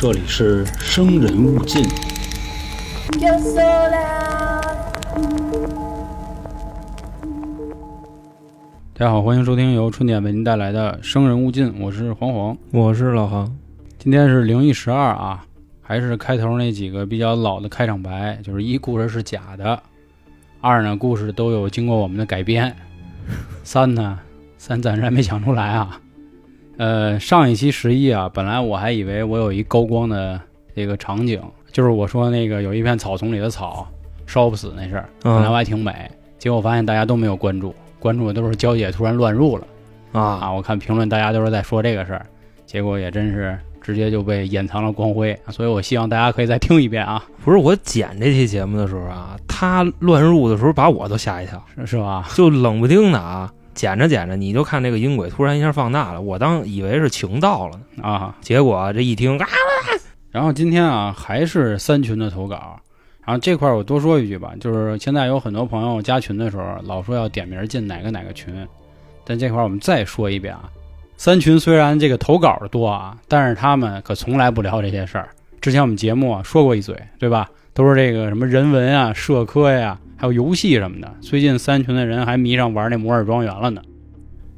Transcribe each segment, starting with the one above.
这里是生人勿近。Yo sola. 大家好，欢迎收听由春点为您带来的《生人勿近》，我是黄黄。我是老航，今天是灵异十二啊，还是开头那几个比较老的开场白，就是一故事是假的，二呢故事都有经过我们的改编，三呢三暂时还没想出来啊。呃，上一期十一啊，本来我还以为我有一高光的这个场景，就是我说那个有一片草丛里的草烧不死那事儿，本来我嗯还挺美，结果发现大家都没有关注，关注的都是娇姐突然乱入了。啊，啊，我看评论大家都是在说这个事儿，结果也真是直接就被掩藏了光辉，所以我希望大家可以再听一遍啊，不是我剪这期节目的时候啊，他乱入的时候把我都吓一跳，是是吧？就冷不丁的啊，剪着剪着你就看这个音轨突然一下放大了，我当以为是情到了呢，啊，结果这一听啊，然后今天啊还是三群的投稿，然后这块我多说一句吧，就是现在有很多朋友加群的时候老说要点名进哪个哪个群，但这块我们再说一遍啊，三群虽然这个投稿的多啊，但是他们可从来不聊这些事儿。之前我们节目啊说过一嘴，对吧？都是这个什么人文啊、社科呀、还有游戏什么的。最近三群的人还迷上玩那摩尔庄园了呢。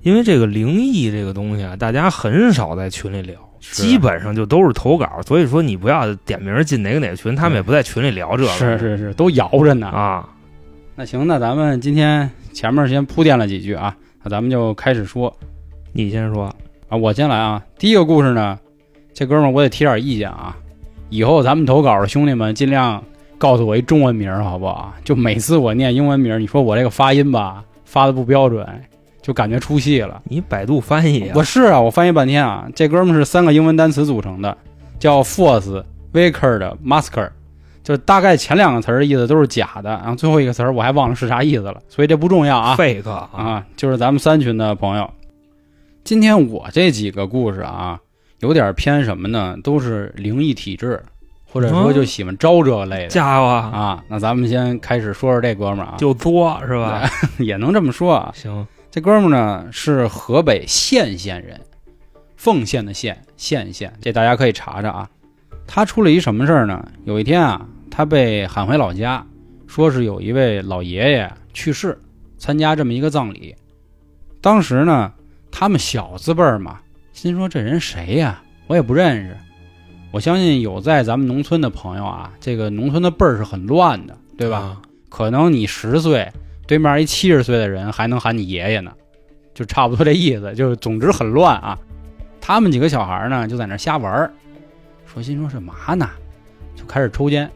因为这个灵异这个东西啊，大家很少在群里聊。基本上就都是投稿，所以说你不要点名进哪个哪个群，他们也不在群里聊这个。是是是，都摇着呢。啊，那行，那咱们今天前面先铺垫了几句啊，那咱们就开始说你先说，啊，我先来啊。第一个故事呢，这哥们儿我得提点意见啊，以后咱们投稿的兄弟们尽量告诉我一中文名儿好不好？就每次我念英文名儿，你说我这个发音吧，发的不标准，就感觉出戏了。你百度翻译啊我，是啊，我翻译半天啊，这哥们儿是三个英文单词组成的，叫 Force、Wicked、Masker，就是大概前两个词儿的意思都是假的，然后最后一个词儿我还忘了是啥意思了，所以这不重要啊。fake 啊，啊，就是咱们三群的朋友。今天我这几个故事啊，有点偏什么呢？都是灵异体质，或者说就喜欢招这类的、家伙啊啊。那咱们先开始说说这哥们儿啊，就作是吧？也能这么说啊。行，这哥们儿呢是河北献县人，奉县的县，献县，这大家可以查查啊。他出了一什么事儿呢？有一天啊，他被喊回老家，说是有一位老爷爷去世，参加这么一个葬礼。当时呢，他们小字辈儿嘛，心说这人谁呀？我也不认识。我相信有在咱们农村的朋友啊，这个农村的辈儿是很乱的，对吧？啊？可能你十岁，对面一七十岁的人还能喊你爷爷呢，就差不多这意思。就是总之很乱啊。他们几个小孩呢，就在那瞎玩儿，说心说是嘛呢，就开始抽烟，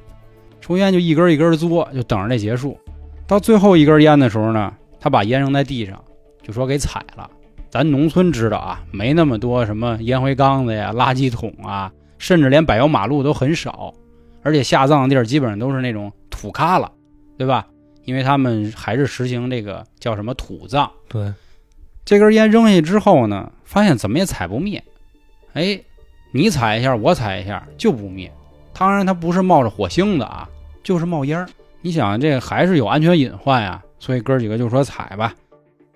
抽烟就一根一根嘬，就等着这结束。到最后一根烟的时候呢，他把烟扔在地上，就说给踩了。咱农村知道啊，没那么多什么烟灰缸子呀、垃圾桶啊，甚至连柏油马路都很少，而且下葬的地儿基本上都是那种土旮旯。对吧？因为他们还是实行这个叫什么土葬。对，这根烟扔下去之后呢，发现怎么也踩不灭。哎，你踩一下，我踩一下就不灭。当然，它不是冒着火星子啊，就是冒烟儿。你想，这个还是有安全隐患呀，所以哥几个就说踩吧。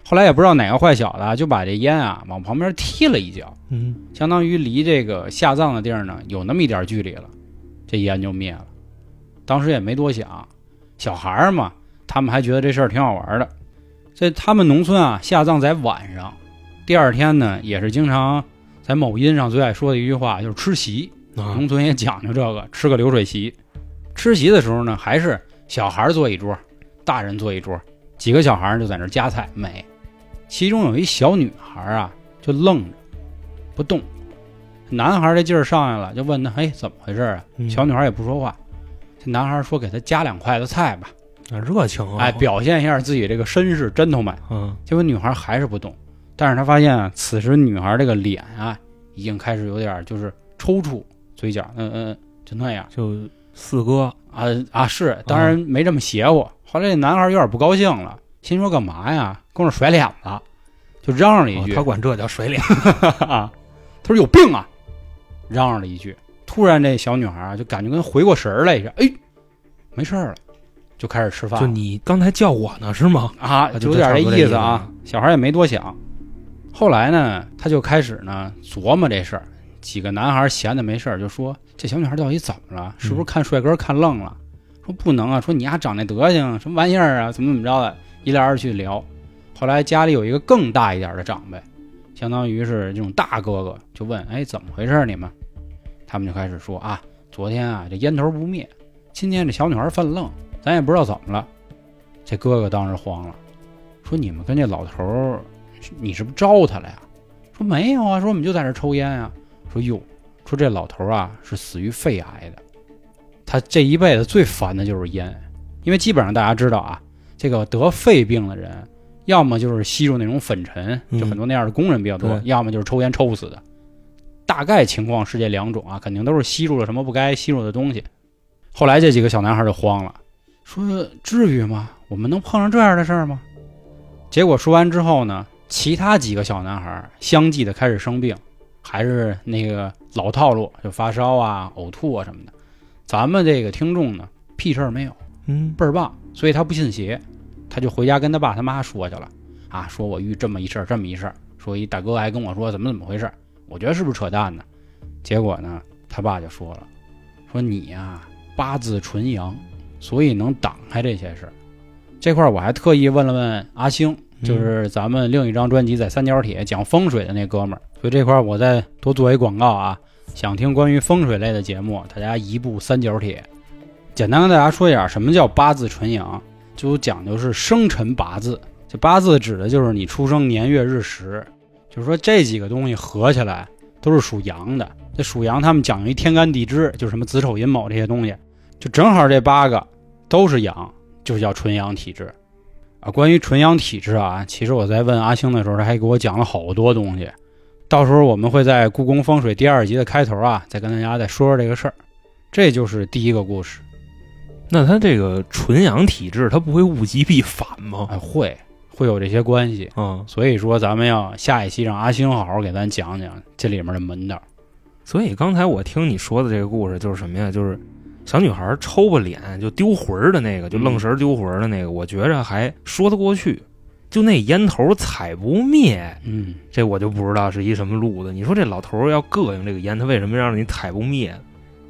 后来也不知道哪个坏小子啊就把这烟啊往旁边踢了一脚，嗯，相当于离这个下葬的地儿呢有那么一点距离了，这烟就灭了。当时也没多想，小孩儿嘛，他们还觉得这事儿挺好玩的。这他们农村啊，下葬在晚上，第二天呢，也是经常在某音上最爱说的一句话，就是吃席。啊农村也讲究这个，吃个流水席。吃席的时候呢，还是小孩儿坐一桌，大人坐一桌，几个小孩儿就在那儿夹菜美。其中有一小女孩啊，就愣着不动。男孩儿这劲儿上来了，就问他：“哎，怎么回事啊？”嗯小女孩也不说话。这男孩说：“给他加两筷子菜吧。啊热情啊，哎，表现一下自己这个绅士 gentleman。嗯结果女孩还是不动，但是他发现啊，此时女孩这个脸啊，已经开始有点就是抽搐，嘴角嗯嗯嗯，就那样就四哥啊啊是，当然没这么邪乎。后来这男孩有点不高兴了，心说干嘛呀，跟我甩脸子，就嚷嚷了一句，哦他管这叫水脸，啊，他说有病啊，嚷嚷了一句。突然这小女孩啊，就感觉跟回过神来一下，哎，没事儿了，就开始吃饭就。你刚才叫我呢是吗？啊，就有点这意思啊。小孩也没多想。后来呢，他就开始呢琢磨这事儿，几个男孩闲的没事儿，就说这小女孩到底怎么了？是不是看帅哥看愣了？说不能啊，说你丫长那德行，什么玩意儿啊？怎么怎么着的？一来二去聊。后来家里有一个更大一点的长辈，相当于是这种大哥哥，就问：哎，怎么回事？你们？他们就开始说啊，昨天啊这烟头不灭，今天这小女孩犯愣，咱也不知道怎么了。这哥哥当时慌了，说你们跟这老头，你是不是招他了呀？说没有啊，说我们就在这抽烟啊。说哟，说这老头啊是死于肺癌的，他这一辈子最烦的就是烟，因为基本上大家知道啊，这个得肺病的人，要么就是吸入那种粉尘，就很多那样的工人比较多，对要么就是抽烟抽死的。大概情况是这两种啊，肯定都是吸入了什么不该吸入的东西。后来这几个小男孩就慌了，说至于吗？我们能碰上这样的事儿吗？结果说完之后呢，其他几个小男孩相继的开始生病，还是那个老套路，就发烧啊、呕吐啊什么的。咱们这个听众呢，屁事儿没有，嗯，倍儿棒，所以他不信邪，他就回家跟他爸他妈说去了，啊，说我遇这么一事儿，这么一事儿，说一大哥还跟我说怎么怎么回事儿，我觉得是不是扯淡呢？结果呢，他爸就说了，说你呀、八字纯阳，所以能挡开这些事儿。这块儿我还特意问了问阿星，就是咱们另一张专辑在三角铁讲风水的那哥们儿，所以这块儿我再多做一广告啊。想听关于风水类的节目，大家移步三角铁。简单跟大家说一下，什么叫八字纯阳，就讲究是生辰八字。这八字指的就是你出生年月日时，就是说这几个东西合起来都是属阳的。这属阳，他们讲究一天干地支，就什么子丑寅卯这些东西，就正好这八个都是阳，就叫纯阳体质。啊，关于纯阳体质啊，其实我在问阿星的时候，他还给我讲了好多东西。到时候我们会在《故宫风水》第二集的开头啊，再跟大家再说说这个事儿。这就是第一个故事。那他这个纯阳体质，他不会物极必反吗？哎，会会有这些关系。嗯，所以说，咱们要下一期让阿星好好给咱讲讲这里面的门道。所以刚才我听你说的这个故事就是什么呀？就是小女孩抽吧脸就丢魂儿的那个，就愣神儿丢魂儿的那个，我觉着还说得过去。就那烟头踩不灭，嗯，这我就不知道是一什么路子。你说这老头儿要膈应这个烟，他为什么让你踩不灭？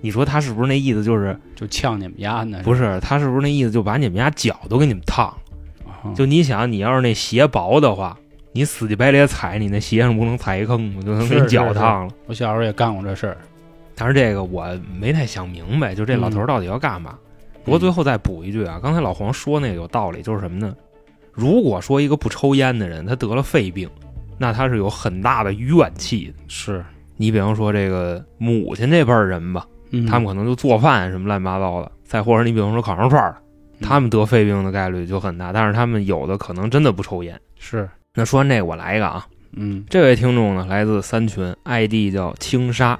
你说他是不是那意思就是就呛你们家呢？不是？他是不是那意思就把你们家脚都给你们烫了？啊就你想，你要是那鞋薄的话，你死乞白咧踩，你那鞋上不能踩一坑吗？就能给你脚烫了。我小时候也干过这事儿。但是这个我没太想明白，就这老头儿到底要干嘛？不过最后再补一句啊，刚才老黄说那个有道理，就是什么呢？如果说一个不抽烟的人他得了肺病，那他是有很大的怨气的。是，你比方说这个母亲这辈人吧，嗯，他们可能就做饭什么乱七八糟的，再或者你比方说烤羊串儿，嗯他们得肺病的概率就很大。但是他们有的可能真的不抽烟。是，那说完这个，我来一个啊，嗯这位听众呢来自三群，ID 叫青沙，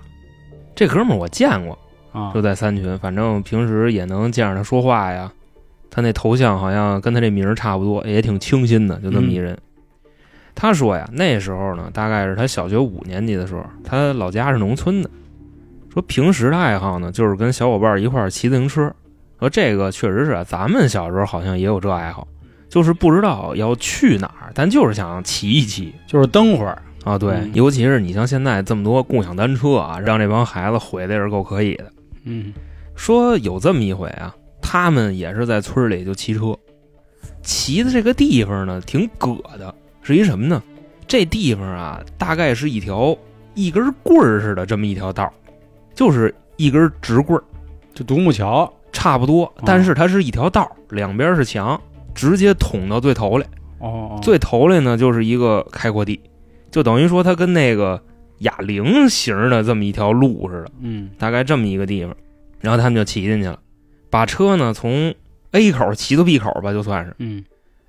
这哥们儿我见过，啊就在三群，反正平时也能见着他说话呀。他那头像好像跟他这名儿差不多，也挺清新的，就那么一人。他说呀，那时候呢，大概是他小学五年级的时候，他老家是农村的。说平时的爱好呢，就是跟小伙伴一块儿骑自行车。说这个确实是啊，咱们小时候好像也有这爱好，就是不知道要去哪儿，但就是想骑一骑。就是蹬会儿。啊，对，嗯尤其是你像现在这么多共享单车啊，让这帮孩子毁的也是够可以的。嗯说有这么一回啊，他们也是在村里就骑车，骑的这个地方呢挺葛的，是一什么呢？这地方啊，大概是一条一根棍儿似的这么一条道儿，就是一根直棍儿，就独木桥。差不多，但是它是一条道儿，两边是墙，直接捅到最头来。哦，哦最头来呢就是一个开阔地，就等于说它跟那个哑铃型的这么一条路似的。嗯大概这么一个地方，然后他们就骑进去了，把车呢从 A 口骑到 B 口吧，就算是嗯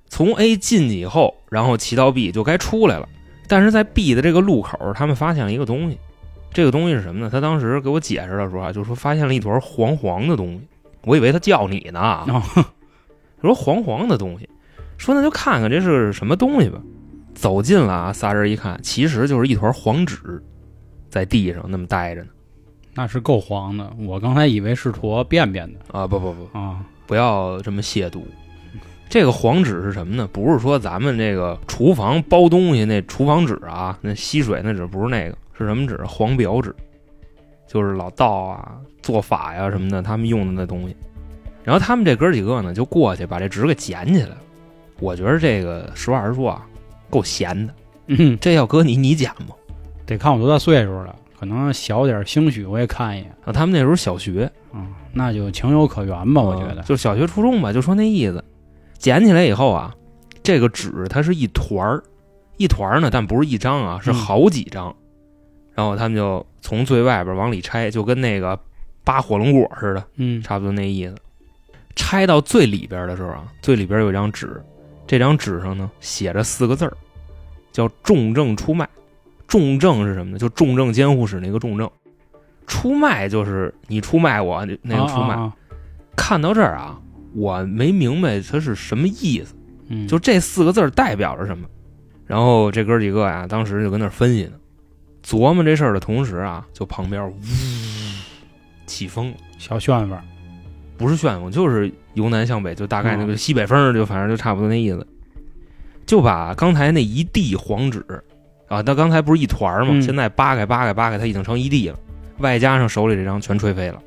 从 A 进去以后，然后骑到 B 就该出来了。但是在 B 的这个路口，他们发现了一个东西，这个东西是什么呢？他当时给我解释的时候啊，就说发现了一坨黄黄的东西，我以为他叫你呢啊，哦 说黄黄的东西，说那就看看这是什么东西吧。走近了啊，仨人一看，其实就是一团黄纸，在地上那么待着呢。那是够黄的。我刚才以为是坨便便的啊，不不不，啊。不要这么亵渎。这个黄纸是什么呢？不是说咱们这个厨房包东西那厨房纸啊，那吸水那纸不是那个，是什么纸？黄表纸。就是老道啊、做法呀什么的，他们用的那东西。然后他们这哥几个呢，就过去把这纸给捡起来了。我觉得这个实话实说啊，够闲的。嗯，这要搁你，你捡吗？得看我多大岁数了，可能小点儿兴许我也看一眼。啊，他们那时候小学，嗯，那就情有可原吧，我觉得嗯。就小学初中吧，就说那意思。捡起来以后啊，这个纸它是一团儿，一团儿呢，但不是一张啊，是嗯好几张。然后他们就从最外边往里拆，就跟那个扒火龙果似的，嗯差不多那意思。拆到最里边的时候啊，最里边有一张纸，这张纸上呢写着四个字儿，叫“重症出卖”。重症是什么呢？就重症监护室那个重症，出卖就是你出卖我那个出卖。啊啊啊看到这儿啊，我没明白它是什么意思，嗯，就这四个字代表着什么。然后这哥几个呀，当时就跟那分析呢，琢磨这事儿的同时啊，就旁边呜起风了，小旋风。不是旋风，就是由南向北，就大概那个西北风，就反正就差不多那意思。就把刚才那一地黄纸啊，他刚才不是一团儿吗？嗯现在扒开扒开扒开，它已经成一地了，外加上手里这张全吹飞了。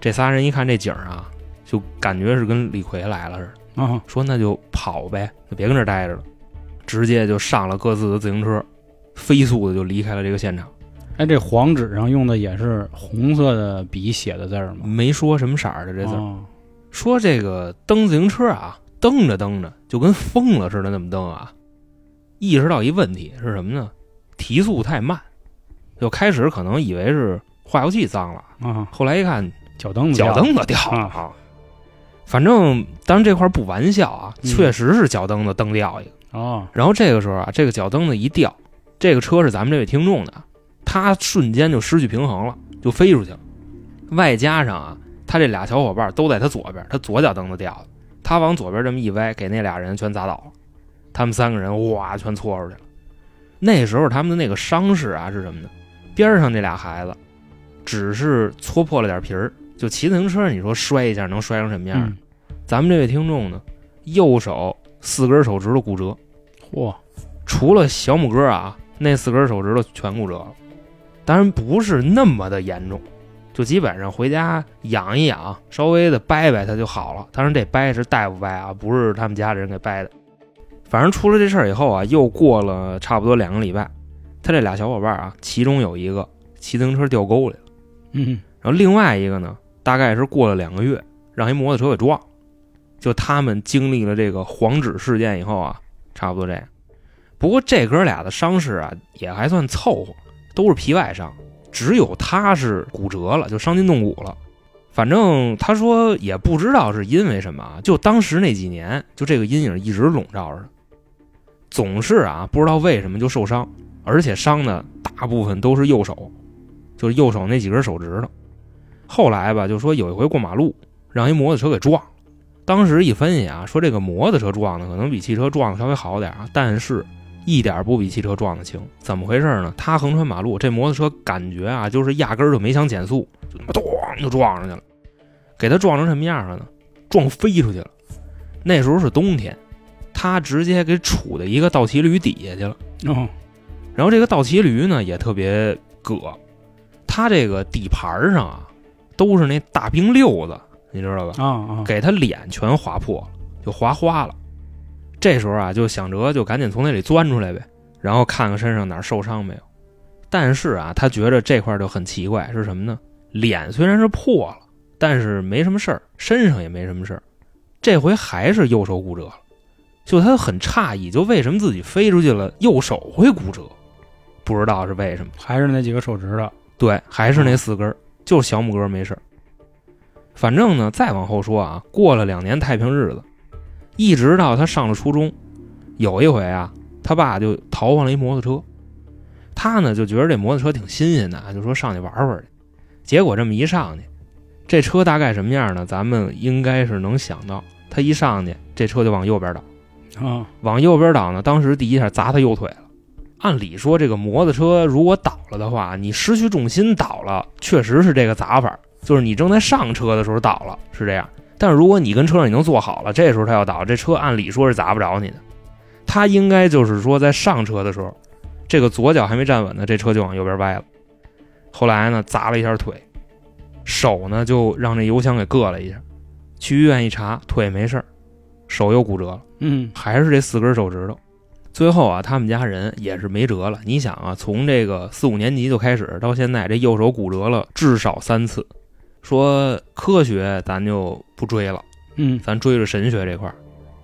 这仨人一看这景儿啊，就感觉是跟李逵来了似的。啊，说那就跑呗，就别跟这儿待着了，直接就上了各自的自行车，飞速的就离开了这个现场，哎，这黄纸上用的也是红色的笔写的字儿吗？没说什么色儿的这字儿。哦说这个蹬自行车啊，蹬着蹬着就跟疯了似的那么蹬啊，意识到一问题是什么呢？提速太慢，就开始可能以为是化油器脏了，啊，后来一看脚蹬子脚蹬子掉了啊。反正当然这块不玩笑啊，嗯确实是脚蹬子蹬掉一个。哦，然后这个时候啊，这个脚蹬子一掉，这个车是咱们这位听众的，他瞬间就失去平衡了，就飞出去了。外加上啊，他这俩小伙伴都在他左边，他左脚蹬子掉了，他往左边这么一歪，给那俩人全砸倒了。他们三个人哇，全搓出去了。那时候他们的那个伤势啊是什么呢？边上那俩孩子只是搓破了点皮儿，就骑自行车，你说摔一下能摔成什么样？嗯，咱们这位听众呢，右手四根手指头骨折，嚯，除了小拇哥啊，那四根手指头全骨折了。当然不是那么的严重，就基本上回家养一养，稍微的掰掰它就好了。当然这掰是大夫掰啊，不是他们家里人给掰的。反正出了这事儿以后啊，又过了差不多两个礼拜，他这俩小伙伴啊，其中有一个骑自行车掉沟里了，嗯，然后另外一个呢，大概是过了两个月，让一摩托车给撞了。就他们经历了这个黄纸事件以后啊，差不多这样。不过这哥俩的伤势啊，也还算凑合，都是皮外伤，只有他是骨折了，就伤筋动骨了。反正他说也不知道是因为什么啊，就当时那几年，就这个阴影一直笼罩着，总是啊不知道为什么就受伤，而且伤的大部分都是右手，就是右手那几根手指头。后来吧，就说有一回过马路，让一摩托车给撞了。当时一分析啊，说这个摩托车撞的可能比汽车撞的稍微好点啊，但是一点不比汽车撞的轻。怎么回事呢？他横穿马路，这摩托车感觉啊，就是压根儿就没想减速，就他妈咣就撞上去了，给他撞成什么样了呢？撞飞出去了。那时候是冬天，他直接给杵在一个倒骑驴底下去了。哦，然后这个倒骑驴呢也特别葛，他这个底盘上啊都是那大冰溜子，你知道吧？啊啊，给他脸全划破了，就划花了。这时候啊，就想着就赶紧从那里钻出来呗，然后看看身上哪儿受伤没有。但是啊，他觉得这块就很奇怪，是什么呢？脸虽然是破了，但是没什么事儿，身上也没什么事儿。这回还是右手骨折了，就他很诧异，就为什么自己飞出去了，右手会骨折？不知道是为什么。还是那几个手指头。对，还是那四根儿，就是小拇哥没事儿。反正呢，再往后说啊，过了两年太平日子，一直到他上了初中，有一回啊，他爸就淘换了一摩托车，他呢就觉得这摩托车挺新鲜的，就说上去玩玩去。结果这么一上去，这车大概什么样呢？咱们应该是能想到，他一上去，这车就往右边倒。啊，往右边倒呢，当时第一下砸他右腿了。按理说，这个摩托车如果倒了的话，你失去重心倒了，确实是这个砸法，就是你正在上车的时候倒了，是这样。但是如果你跟车上已经坐好了，这时候他要倒，这车按理说是砸不着你的。他应该就是说在上车的时候，这个左脚还没站稳呢，这车就往右边歪了。后来呢砸了一下腿，手呢就让这油箱给硌了一下，去医院一查，腿没事儿，手又骨折了，嗯还是这四根手指头。最后啊，他们家人也是没辙了。你想啊，从这个四五年级就开始到现在，这右手骨折了至少三次。说科学咱就不追了，嗯咱追着神学这块儿，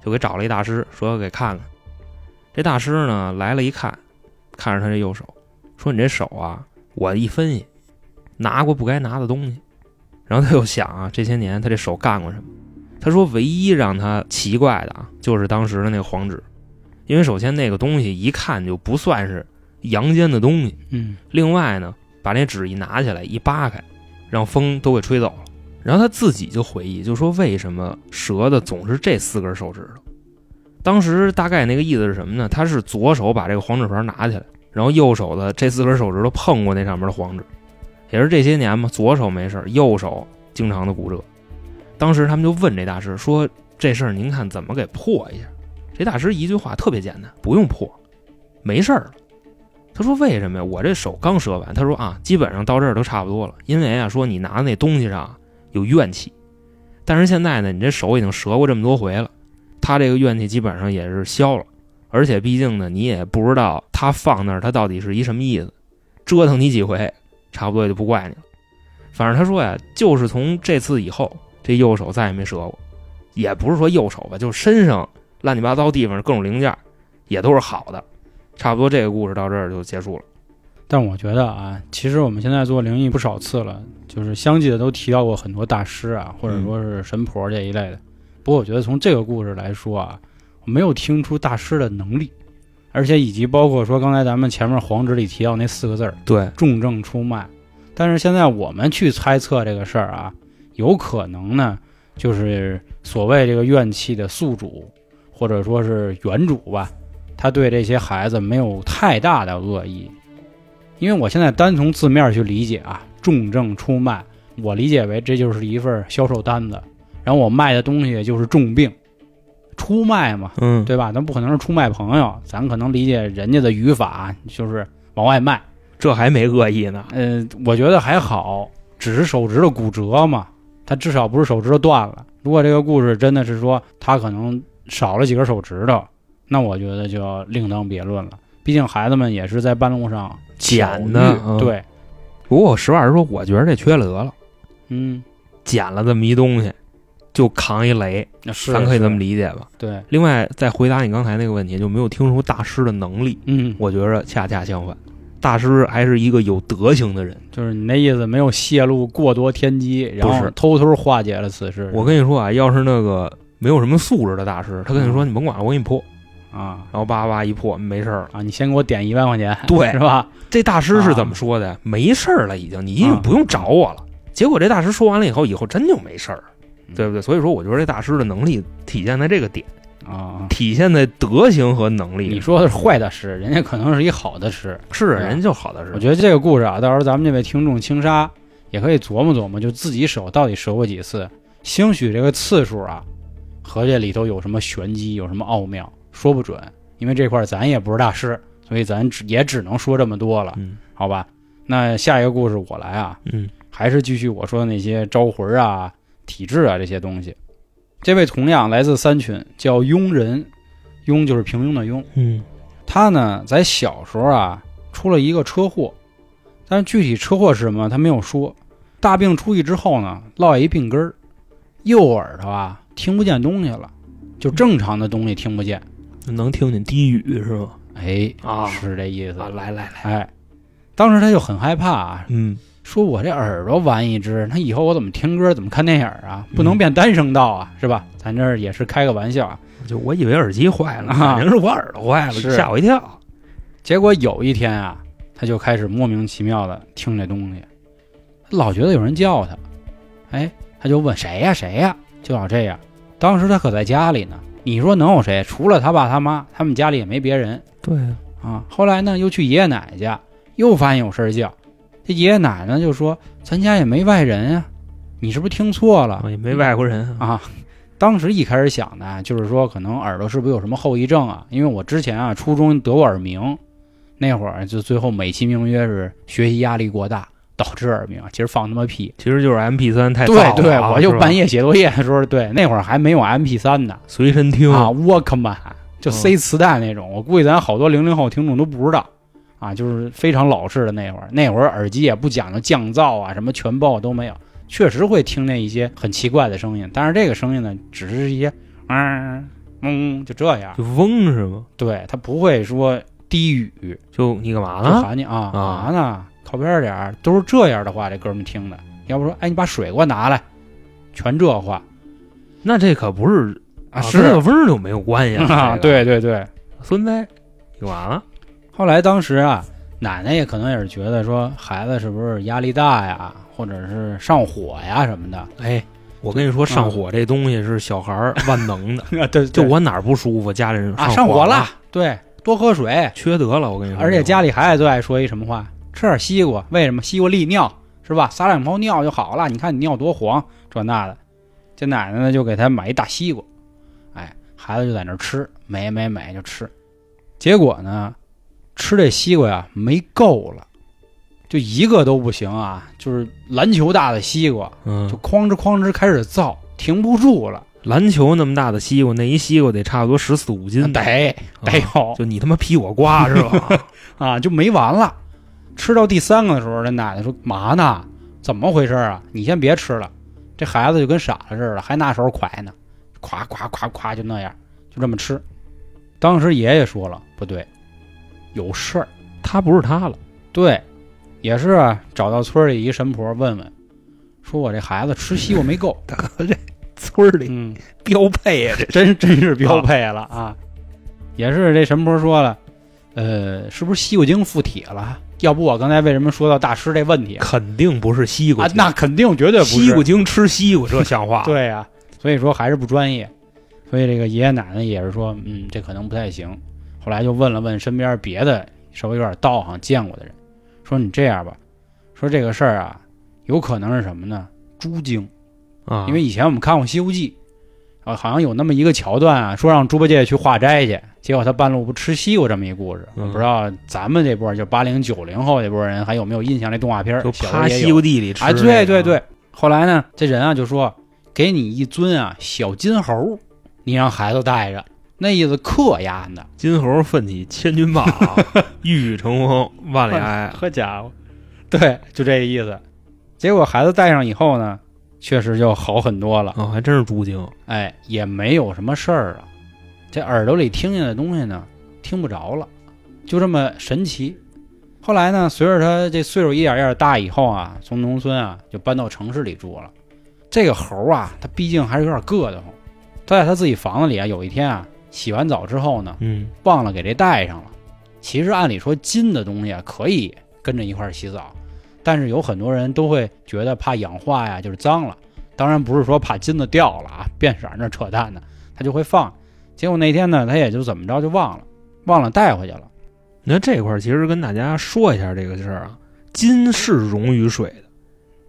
就给找了一大师，说给看看。这大师呢来了一看，看着他这右手，说你这手啊，我一分析，拿过不该拿的东西。然后他又想啊，这些年他这手干过什么？他说唯一让他奇怪的啊，就是当时的那个黄纸，因为首先那个东西一看就不算是阳间的东西，嗯另外呢，把那纸一拿起来一扒开，让风都给吹走了。然后他自己就回忆，就说为什么折的总是这四根手指头？当时大概那个意思是什么呢？他是左手把这个黄纸团拿起来，然后右手的这四根手指头碰过那上面的黄纸，也是这些年嘛，左手没事，右手经常的骨折。当时他们就问这大师说：“这事儿您看怎么给破一下？”这大师一句话特别简单，不用破，没事儿。他说：“为什么呀？我这手刚折完。”他说：“啊，基本上到这儿都差不多了，因为啊，说你拿那东西上有怨气，但是现在呢，你这手已经折过这么多回了，他这个怨气基本上也是消了，而且毕竟呢，你也不知道他放那儿他到底是一什么意思，折腾你几回，差不多也就不怪你了。反正他说呀，就是从这次以后，这右手再也没折过，也不是说右手吧，就是身上乱七八糟地方各种零件也都是好的。差不多这个故事到这儿就结束了。但我觉得啊，其实我们现在做灵异不少次了，就是相继的都提到过很多大师啊，或者说是神婆这一类的。不过我觉得从这个故事来说啊，我没有听出大师的能力，而且以及包括说刚才咱们前面黄纸里提到那四个字儿对，“重症出卖”，但是现在我们去猜测这个事儿啊，有可能呢，就是所谓这个怨气的宿主，或者说是原主吧，他对这些孩子没有太大的恶意。因为我现在单从字面去理解啊，重症出卖，我理解为这就是一份销售单子，然后我卖的东西就是重病，出卖嘛，嗯，对吧？咱不可能是出卖朋友，咱可能理解人家的语法就是往外卖。这还没恶意呢。嗯、我觉得还好，只是手指头骨折嘛，他至少不是手指头断了。如果这个故事真的是说他可能少了几根手指头，那我觉得就要另当别论了。毕竟孩子们也是在半路上捡的嗯对，不过我实话实说，我觉得这缺了德了，嗯，捡了这么一东西，就扛一雷，那是咱可以这么理理解吧？对，另外，再回答你刚才那个问题，就没有听出大师的能力。嗯，我觉着恰恰相反，大师还是一个有德行的人。就是你那意思，没有泄露过多天机，然后偷偷化解了此事。我跟你说啊，要是那个没有什么素质的大师，他跟你说你甭管了，我给你破，啊然后叭叭一破，没事儿了。啊，你先给我点一万块钱，对是吧？这大师是怎么说的呀？没事儿了，已经，你已经啊不用找我了。结果这大师说完了以后，以后真就没事儿，嗯对不对？所以说，我觉得这大师的能力体现在这个点，啊，体现在德行和能力。你说的是坏大师，人家可能是一好的师。是人就好的师，我觉得这个故事啊，到时候咱们这位听众轻沙也可以琢磨琢磨，就自己手到底折过几次，兴许这个次数啊，和这里头有什么玄机，有什么奥妙，说不准。因为这块儿咱也不是大师，所以咱只也只能说这么多了，嗯好吧？那下一个故事我来啊，嗯还是继续我说的那些招魂啊、体质啊这些东西。这位同样来自三群，叫庸人，庸就是平庸的庸。嗯他呢在小时候啊出了一个车祸，但是具体车祸是什么他没有说。大病初愈之后呢，落下一病根儿，右耳朵啊听不见东西了，就正常的东西听不见。能听见低语是吗？哎，啊是这意思。啊，来来来，哎，当时他就很害怕啊，嗯说我这耳朵完一只，那以后我怎么听歌，怎么看电影啊？不嗯能变单声道啊，是吧？咱这儿也是开个玩笑啊。就我以为耳机坏了，啊反正是我耳朵坏了，是吓我一跳。结果有一天啊，他就开始莫名其妙的听这东西，老觉得有人叫他，哎，他就问谁呀谁呀，就老这样。当时他可在家里呢，你说能有谁？除了他爸他妈，他们家里也没别人对啊，啊。后来呢，又去爷爷奶奶家，又发现有事儿叫，这爷爷奶奶就说：“咱家也没外人啊，你是不是听错了？”也没外国人啊。啊，当时一开始想的，就是说可能耳朵是不是有什么后遗症啊？因为我之前啊，初中得过耳鸣，那会儿就最后美其名曰是学习压力过大，导致耳鸣，其实放他妈屁。其实就是 M P 三太燥对对，了啊我就半夜写作业的时候，对那会儿还没有 M P 三呢随身听啊，Walkman 就嗯塞磁带那种。我估计咱好多零零后听众都不知道啊，就是非常老式的那会儿。那会儿耳机也不讲究降噪啊，什么全包都没有，确实会听见一些很奇怪的声音。但是这个声音呢，只是一些嗯嗯就这样，就嗡是吗？对，它不会说低语。就你干嘛就呢？喊你啊啊干嘛呢？靠边儿点儿，都是这样的话，这哥们听的。要不说，哎，你把水给我拿来，全这话那这可不是啊，跟这个味儿就没有关系了啊，，对对对。孙子，就完了？后来当时啊，奶奶也可能也是觉得说，孩子是不是压力大呀，或者是上火呀什么的。哎，我跟你说，上火这东西是小孩儿 万能的，啊，对就我哪儿不舒服，家里人啊，上火上火了，对，多喝水。缺德了，我跟你说。而且家里孩子最爱说一什么话？吃点西瓜，为什么？西瓜利尿是吧？撒两泡尿就好了。你看你尿多黄，这那的。这奶奶呢就给他买一大西瓜，哎，孩子就在那儿吃，美美美就吃。结果呢，吃这西瓜呀没够了，就一个都不行啊，就是篮球大的西瓜，嗯就，哐哧哐哧开始造，停不住了，篮球那么大的西瓜，那一西瓜得差不多十四五斤，得得啊有就你他妈劈我瓜是吧？啊，就没完了。吃到第三个的时候，这奶奶说：“嘛呢？怎么回事啊？你先别吃了。”这孩子就跟傻了似的，还拿手蒯呢，咵咵咵咵就那样，就这么吃。当时爷爷说了：“不对，有事儿。他不是他了，”对，也是啊，找到村里一神婆问问，说我这孩子吃西瓜没够。大 哥这村里嗯，标配啊，这真真是标配了啊！也是这神婆说了，呃，是不是西瓜精附体了？要不我刚才为什么说到大师这问题啊？肯定不是西瓜精，那肯定绝对不是西瓜精吃西瓜，这像话？对呀、所以说还是不专业。所以这个爷爷奶奶也是说，嗯，这可能不太行。后来就问了问身边别的稍微有点道行见过的人，说你这样吧，说这个事儿啊，有可能是什么呢？猪精。啊，因为以前我们看过《西游记》，啊，好像有那么一个桥段啊，说让猪八戒去化斋去，结果他半路不吃西瓜这么一故事。嗯我不知道咱们这波就八零九零后这波人还有没有印象这动画片儿？就小时候也有趴西瓜地里吃哎，对对对。后来呢，这人啊就说，给你一尊啊小金猴，你让孩子带着，那意思克压呢。金猴奋起千钧棒啊，欲语成风万里哀。好家伙，对，就这意思。结果孩子带上以后呢，确实就好很多了。哦，还真是猪精。哎，也没有什么事儿啊。这耳朵里听见的东西呢，听不着了，就这么神奇。后来呢，随着他这岁数一点一点大以后啊，从农村啊就搬到城市里住了。这个猴啊，他毕竟还是有点硌得慌。他在他自己房子里啊，有一天啊，洗完澡之后呢，嗯，忘了给这带上了。其实按理说金的东西啊，可以跟着一块儿洗澡，但是有很多人都会觉得怕氧化呀，就是脏了。当然不是说怕金子掉了啊，变色那扯淡的，他就会放。结果那天呢，他也就怎么着就忘了，忘了带回去了。那这块儿其实跟大家说一下这个事儿啊，金是溶于水的，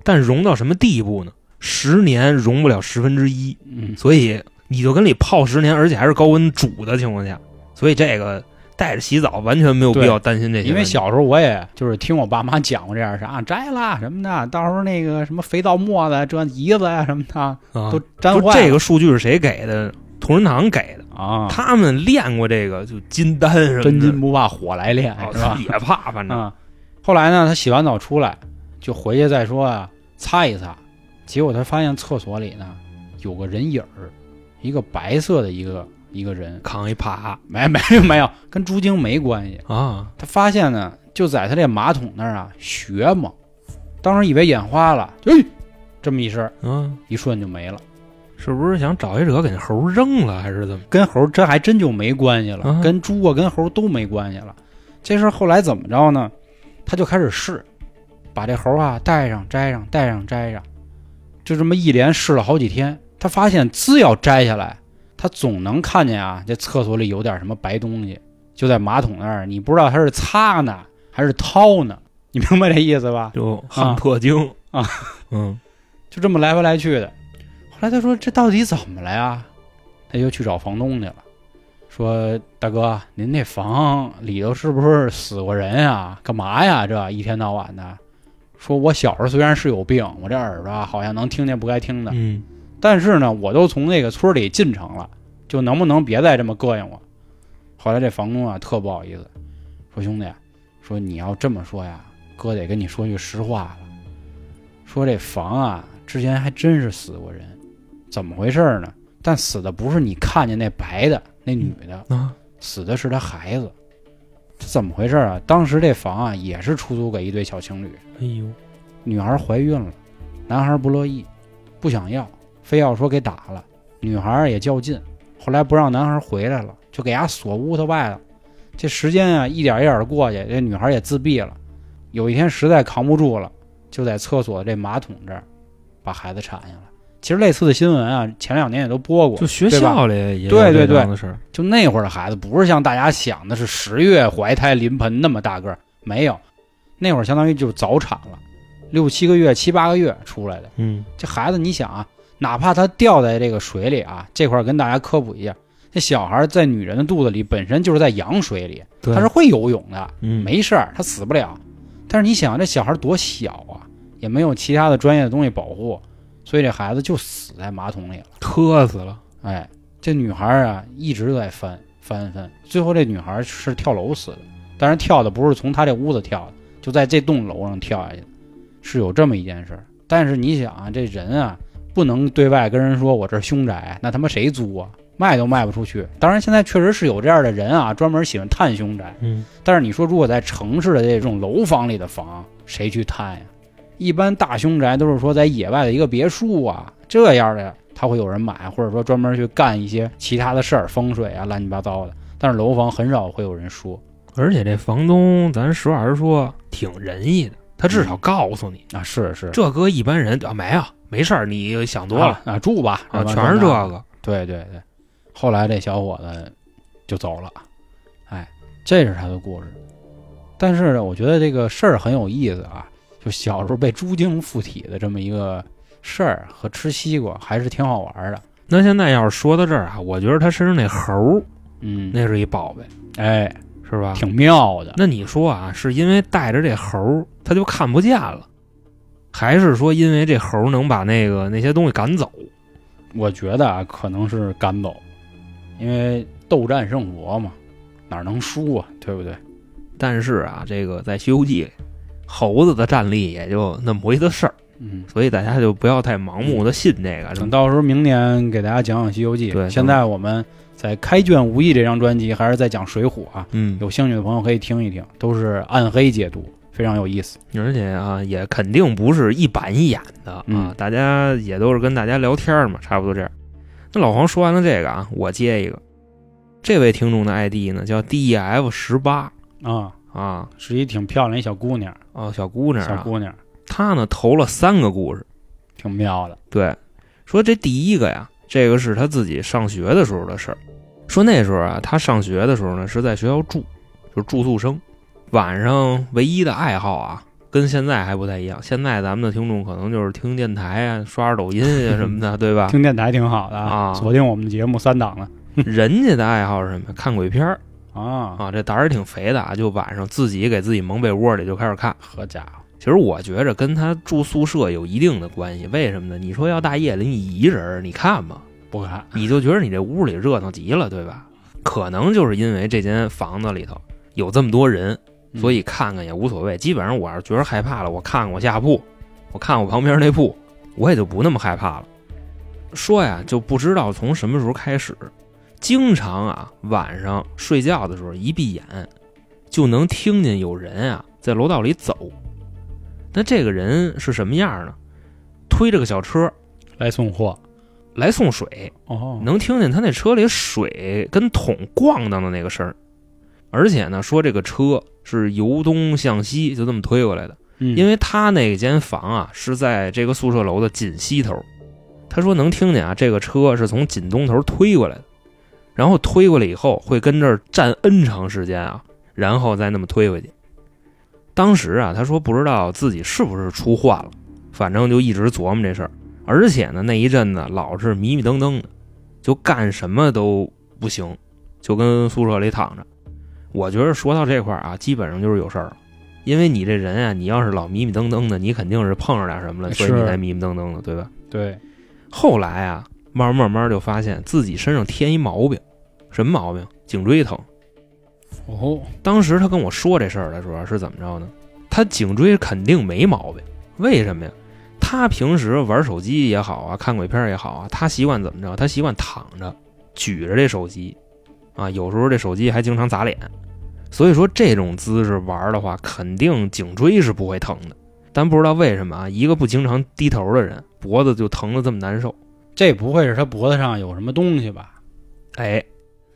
但溶到什么地步呢？十年溶不了十分之一，嗯，所以你就跟里泡十年，而且还是高温煮的情况下，所以这个带着洗澡完全没有必要担心这些。因为小时候我也就是听我爸妈讲过这样的事啊，摘啦什么的，到时候那个什么肥皂沫子、这胰子呀什么的啊都粘坏了。这个数据是谁给的？同仁堂给的，啊，他们练过这个，就金丹什么的，真金不怕火来炼，哦是吧？也怕，反正啊、后来呢，他洗完澡出来，就回去再说啊，擦一擦。结果他发现厕所里呢有个人影儿，一个白色的一个一个人，扛一耙没没有没有，跟猪精没关系。啊，他发现呢，就在他这马桶那儿啊学嘛，当时以为眼花了，哎，这么一声，嗯，一瞬就没了。是不是想找一者给那猴扔了，还是怎么？跟猴这还真就没关系了，啊跟猪啊跟猴都没关系了。这事儿后来怎么着呢？他就开始试，把这猴啊戴上摘上戴上摘上，就这么一连试了好几天。他发现只要摘下来，他总能看见啊，这厕所里有点什么白东西，就在马桶那儿，你不知道他是擦呢还是掏呢，你明白这意思吧？就汉破精啊，嗯，就这么来回来去的。后来他说这到底怎么了呀？他又去找房东去了，说大哥，您那房里头是不是死过人啊？干嘛呀？这一天到晚的。说我小时候虽然是有病，我这耳朵啊好像能听见不该听的，嗯但是呢，我都从那个村里进城了，就能不能别再这么膈应我？后来这房东啊特不好意思，说兄弟，说你要这么说呀，哥得跟你说句实话了。说这房啊，之前还真是死过人，怎么回事呢？但死的不是你看见那白的那女的，啊，死的是他孩子。这怎么回事啊？当时这房啊也是出租给一对小情侣，哎呦，女孩怀孕了，男孩不乐意，不想要，非要说给打了。女孩也较劲，后来不让男孩回来了，就给伢锁屋头外了。这时间啊，一点一点的过去，这女孩也自闭了。有一天实在扛不住了，就在厕所这马桶这儿把孩子产下来。其实类似的新闻啊，前两年也都播过，就学校里也对对对就那会儿的孩子，不是像大家想的是十月怀胎临盆那么大个儿，没有，那会儿相当于就早产了，六七个月、七八个月出来的。嗯这孩子，你想啊，哪怕他掉在这个水里啊，这块儿跟大家科普一下，这小孩在女人的肚子里本身就是在羊水里，他是会游泳的，嗯没事儿，他死不了。但是你想，这小孩多小啊，也没有其他的专业的东西保护，所以这孩子就死在马桶里了。磕死了，哎，这女孩啊一直都在翻翻翻，最后这女孩是跳楼死的，但是跳的不是从她这屋子跳的，就在这栋楼上跳下去的，是有这么一件事儿。但是你想啊，这人啊不能对外跟人说我这儿凶宅，那他妈谁租啊？卖都卖不出去。当然现在确实是有这样的人啊，专门喜欢探凶宅。嗯但是你说，如果在城市的这种楼房里的房，谁去探呀？一般大凶宅都是说在野外的一个别墅啊，这样的他会有人买，或者说专门去干一些其他的事儿，风水啊，乱七八糟的。但是楼房很少会有人说而且这房东，咱实话实说，挺仁义的，他至少告诉你，啊，是是，这搁一般人啊没有，没事儿，你想多了啊啊，住吧啊，全是这个，对对对，后来这小伙子就走了，哎，这是他的故事。但是呢，我觉得这个事儿很有意思啊，就小时候被猪精附体的这么一个事儿和吃西瓜还是挺好玩的。那现在要是说到这儿啊，我觉得他身上那猴儿嗯，那是一宝贝，哎，是吧？挺妙的。那你说啊，是因为带着这猴儿他就看不见了，还是说因为这猴儿能把那个那些东西赶走？我觉得啊，可能是赶走，因为斗战胜佛嘛，哪能输啊？对不对？但是啊，这个在《西游记》里，猴子的战力也就那么回的事儿，嗯，所以大家就不要太盲目的信这个。等到时候明年给大家讲讲《西游记》。对现在我们在《开卷无益》这张专辑还是在讲《水浒》啊，嗯，有兴趣的朋友可以听一听，都是暗黑解读，非常有意思。而且啊，也肯定不是一板一眼的啊，嗯。大家也都是跟大家聊天嘛，差不多这样。那老黄说完了这个啊，我接一个，这位听众的 ID 呢叫 DEF 十八啊，啊，是一挺漂亮一小姑娘，哦，小姑娘啊，小姑娘。她呢投了三个故事，挺妙的。对，说这第一个呀，这个是她自己上学的时候的事儿。说那时候啊，她上学的时候呢是在学校住，就是住宿生，晚上唯一的爱好啊，跟现在还不太一样。现在咱们的听众可能就是听电台啊、刷刷抖音啊什么的，对吧？听电台挺好的啊锁定我们的节目三档了人家的爱好是什么？看鬼片儿啊。啊，这胆儿挺肥的啊，就晚上自己给自己蒙被窝里就开始看。好家伙，其实我觉着跟他住宿舍有一定的关系，为什么呢？你说要大夜里你一人儿，你看吗？不看你就觉得你这屋里热闹极了，对吧？可能就是因为这间房子里头有这么多人，所以看看也无所谓。基本上我要是觉得害怕了，我看看我下铺，我看我旁边那铺，我也就不那么害怕了。说呀，就不知道从什么时候开始，经常啊晚上睡觉的时候一闭眼，就能听见有人啊在楼道里走。那这个人是什么样呢？推着个小车来送货来送水，哦，能听见他那车里水跟桶咣当的那个声儿，而且呢，说这个车是由东向西就这么推过来的，嗯因为他那间房啊是在这个宿舍楼的紧西头，他说能听见啊这个车是从紧东头推过来的，然后推过来以后会跟这儿站 N 长时间啊，然后再那么推回去。当时啊，他说不知道自己是不是出幻了，反正就一直琢磨这事儿。而且呢，那一阵子老是迷迷瞪瞪的，就干什么都不行，就跟宿舍里躺着。我觉得说到这块儿啊，基本上就是有事儿。因为你这人啊，你要是老迷迷瞪瞪的，你肯定是碰上点什么了，所以你才迷迷瞪瞪的，对吧？对，后来啊，慢慢慢慢就发现自己身上添一毛病，什么毛病？颈椎疼。哦，当时他跟我说这事儿的时候是怎么着呢？他颈椎肯定没毛病，为什么呀？他平时玩手机也好啊，看鬼片也好啊，他习惯怎么着？他习惯躺着，举着这手机，啊，有时候这手机还经常砸脸，所以说这种姿势玩的话，肯定颈椎是不会疼的。但不知道为什么啊，一个不经常低头的人，脖子就疼得这么难受。这不会是他脖子上有什么东西吧？哎，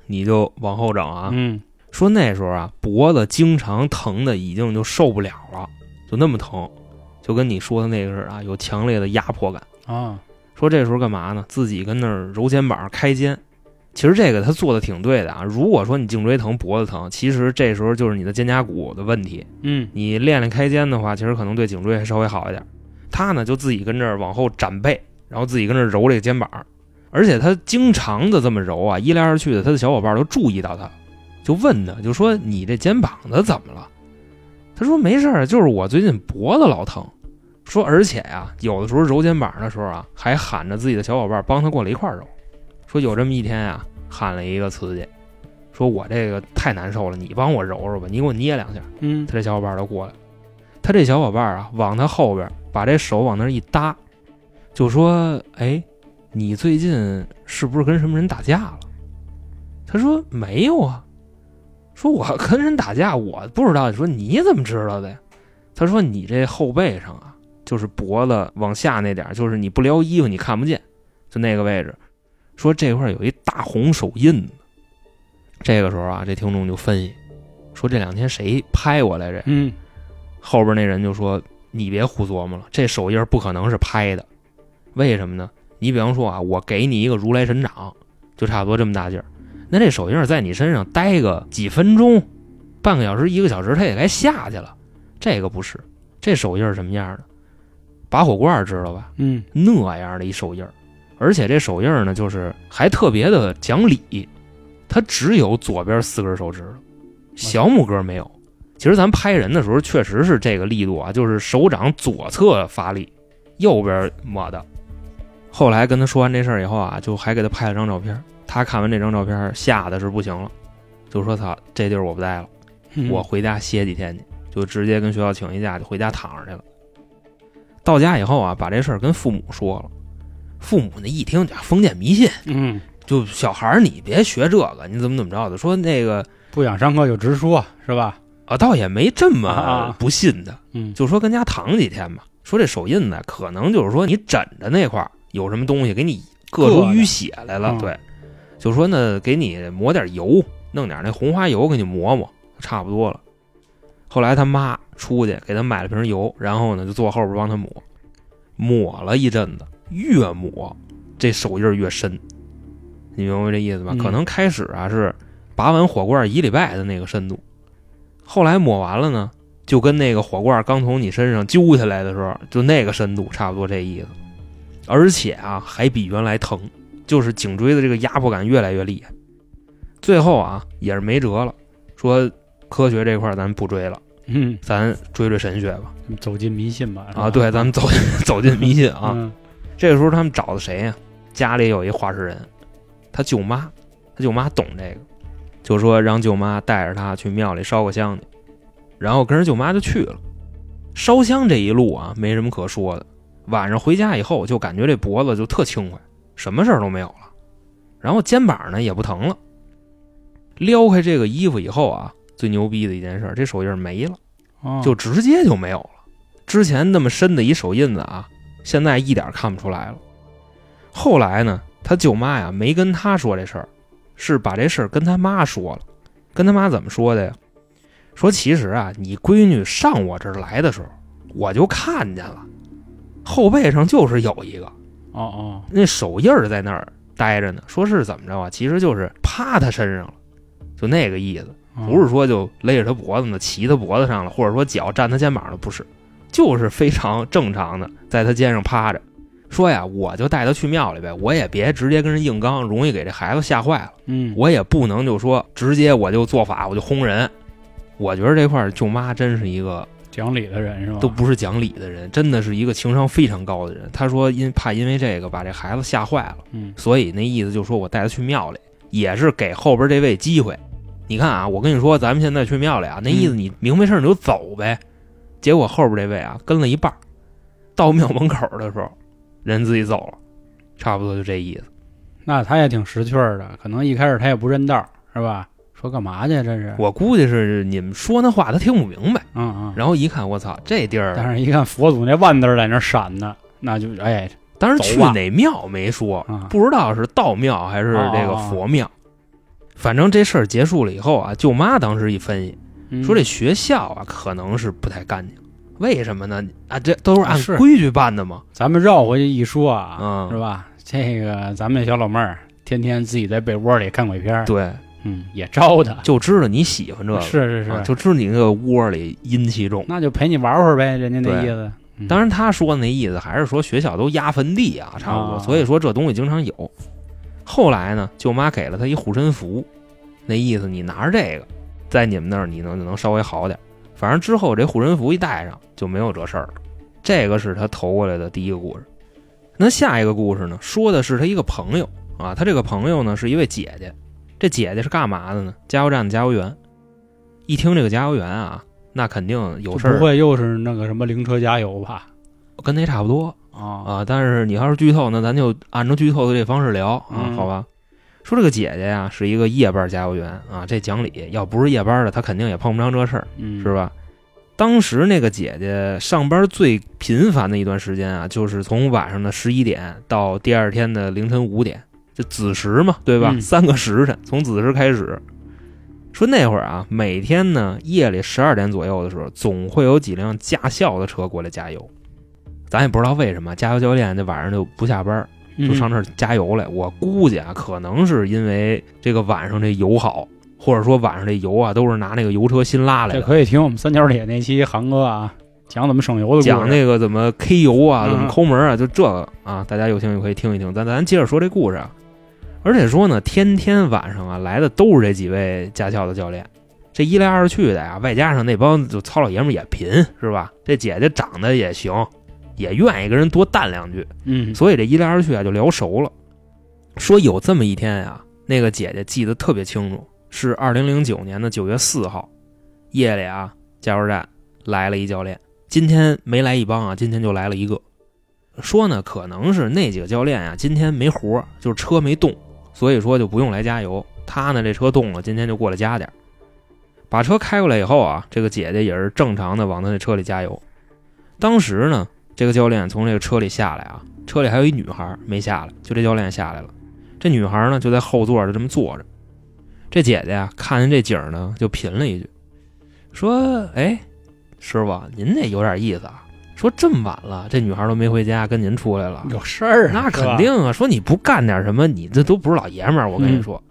你就往后整啊，嗯，说那时候啊，脖子经常疼的已经就受不了了，就那么疼，就跟你说的那个似的啊，有强烈的压迫感。啊，说这时候干嘛呢？自己跟那儿揉肩膀开肩。其实这个他做的挺对的啊。如果说你颈椎疼、脖子疼，其实这时候就是你的肩胛骨的问题。嗯，你练练开肩的话，其实可能对颈椎还稍微好一点。他呢就自己跟这儿往后展背，然后自己跟这儿揉这个肩膀，而且他经常的这么揉啊，一来二去的，他的小伙伴都注意到他，就问他，就说你这肩膀子怎么了？他说没事儿，就是我最近脖子老疼。说而且呀、有的时候揉肩膀的时候啊，还喊着自己的小伙伴帮他过来一块揉。说有这么一天啊、喊了一个瓷器，说我这个太难受了，你帮我揉揉吧，你给我捏两下。嗯他，这小伙伴就过来，他这小伙伴啊，往他后边把这手往那一搭，就说：“哎，你最近是不是跟什么人打架了？”他说：“没有啊。”说：“我跟人打架，我不知道。”说：“你怎么知道的呀？”他说：“你这后背上啊，就是脖子往下那点，就是你不撩衣服你看不见，就那个位置。说这块儿有一大红手印。这个时候啊，这听众就分析说：这两天谁拍过来这？嗯，后边那人就说：“你别胡琢磨了，这手印不可能是拍的，为什么呢？你比方说啊，我给你一个如来神掌，就差不多这么大劲儿，那这手印在你身上待个几分钟、半个小时、一个小时，它也该下去了。这个不是，这手印儿什么样的？拔火罐知道吧？嗯，那样的一手印儿，而且这手印呢，就是还特别的讲理，它只有左边四根手指头，小拇哥没有。其实咱拍人的时候，确实是这个力度啊，就是手掌左侧发力，右边抹的。后来跟他说完这事儿以后啊，就还给他拍了张照片。他看完这张照片，吓得是不行了，就说：“操，这地儿我不待了，嗯我回家歇几天去。”就直接跟学校请一假，就回家躺着去了。到家以后啊，把这事儿跟父母说了。父母呢一听，这封建迷信，嗯，就小孩儿你别学这个，你怎么怎么着的。说那个不想上课就直说，是吧？啊，倒也没这么啊不信的，嗯，就说跟家躺几天吧。说这手印呢，可能就是说你枕着那块儿有什么东西给你硌出淤血来了，嗯对，就说呢给你抹点油，弄点那红花油给你抹抹，差不多了。后来他妈出去给他买了瓶油，然后呢就坐后边帮他抹，抹了一阵子，越抹这手印越深，你明白这意思吧？嗯可能开始啊是拔完火罐一礼拜的那个深度，后来抹完了呢，就跟那个火罐刚从你身上揪下来的时候，就那个深度差不多这意思，而且啊还比原来疼，就是颈椎的这个压迫感越来越厉害。最后啊也是没辙了，说科学这块咱不追了，嗯，咱追追神学吧。走进迷信吧。吧啊，对，咱们走走进迷信啊。嗯这个时候他们找的谁呀、家里有一话事人，他舅妈，他舅妈懂这个，就说让舅妈带着他去庙里烧个香去，然后跟着舅妈就去了。烧香这一路啊，没什么可说的。晚上回家以后，就感觉这脖子就特轻快，什么事儿都没有了，然后肩膀呢也不疼了。撩开这个衣服以后啊，最牛逼的一件事，这手印没了。哦就直接就没有了。之前那么深的一手印子啊，现在一点看不出来了。后来呢，他舅妈呀没跟他说这事儿，是把这事儿跟他妈说了。跟他妈怎么说的呀？说其实啊，你闺女上我这儿来的时候，我就看见了，后背上就是有一个哦哦，那手印儿在那儿待着呢。说是怎么着啊？其实就是趴他身上了，就那个意思。哦不是说就勒着他脖子呢，骑他脖子上了，或者说脚站他肩膀了，不是，就是非常正常的在他肩上趴着。说呀，我就带他去庙里呗，我也别直接跟人硬刚，容易给这孩子吓坏了。嗯，我也不能就说直接我就做法，我就轰人。我觉得这块舅妈真是一个讲理的人是吧？都不是讲理的人，真的是一个情商非常高的人。他说因怕因为这个把这孩子吓坏了，嗯所以那意思就说我带他去庙里，也是给后边这位机会。你看啊，我跟你说，咱们现在去庙里啊，那意思你明白事儿你就走呗。结果后边这位啊跟了一半，到庙门口的时候，人自己走了，差不多就这意思。那他也挺识趣儿的，可能一开始他也不认道，是吧？说干嘛去？这是，我估计是你们说那话他听不明白，嗯嗯。然后一看我操这地儿，但是一看佛祖那万字在那闪呢，那就哎，当时去哪庙没说，啊不知道是道庙还是这个佛庙。反正这事儿结束了以后啊，舅妈当时一分析，嗯说这学校啊可能是不太干净，为什么呢？啊，这都是按规矩办的嘛。咱们绕回去一说啊，嗯是吧？这个咱们那小老妹儿天天自己在被窝里看鬼片儿，对，嗯，也招他，就知道你喜欢这个，是是是，啊就知道你那个窝里阴气重。那就陪你玩会儿呗，人家那意思。嗯当然，他说的那意思还是说学校都压坟地啊，差不多。啊所以说这东西经常有。后来呢，舅妈给了他一护身符，那意思你拿着这个，在你们那儿你能能稍微好点儿。反正之后这护身符一戴上就没有这事儿了。这个是他投过来的第一个故事。那下一个故事呢，说的是他一个朋友啊，他这个朋友呢是一位姐姐，这姐姐是干嘛的呢？加油站的加油员。一听这个加油员啊，那肯定有事儿，不会又是那个什么灵车加油吧？跟那差不多。啊啊，但是你要是剧透，那咱就按照剧透的这方式聊啊，嗯好吧？说这个姐姐呀是一个夜班加油员啊，这讲理，要不是夜班的，她肯定也碰不上这事儿，嗯，是？吧？当时那个姐姐上班最频繁的一段时间啊，就是从晚上的十一点到第二天的凌晨五点，就子时嘛，对吧？嗯三个时辰，从子时开始。说那会儿啊，每天呢夜里十二点左右的时候，总会有几辆驾校的车过来加油。咱也不知道为什么加油教练这晚上就不下班，就上这儿加油来。我估计啊，可能是因为这个晚上这油好，或者说晚上这油啊都是拿那个油车新拉来这的。可以听我们三角铁那期韩哥啊讲怎么省油的故事。讲那个怎么 K 油啊，嗯怎么抠门啊，就这个啊，大家有兴趣可以听一听。咱咱接着说这故事啊，而且说呢，天天晚上啊来的都是这几位驾校的教练，这一来二去的呀，外加上那帮就糙老爷们也贫是吧？这姐姐长得也行，也愿意跟人多淡两句，嗯，所以这一来二去啊就聊熟了。说有这么一天呀、那个姐姐记得特别清楚，是二零零九年的九月四号，夜里啊加油站来了一教练，今天没来一帮啊，今天就来了一个。说呢，可能是那几个教练啊，今天没活儿，就是车没动，所以说就不用来加油。他呢，这车动了，今天就过来加点儿。把车开过来以后啊，这个姐姐也是正常的往他那车里加油。当时呢，这个教练从这个车里下来啊，车里还有一女孩没下来，就这教练下来了。这女孩呢就在后座就这么坐着。这姐姐啊看见这景呢，就贫了一句，说：“哎，师傅，您这有点意思啊。说这么晚了，这女孩都没回家，跟您出来了，有事儿啊，那肯定啊。说你不干点什么，你这都不是老爷们儿。我跟你说，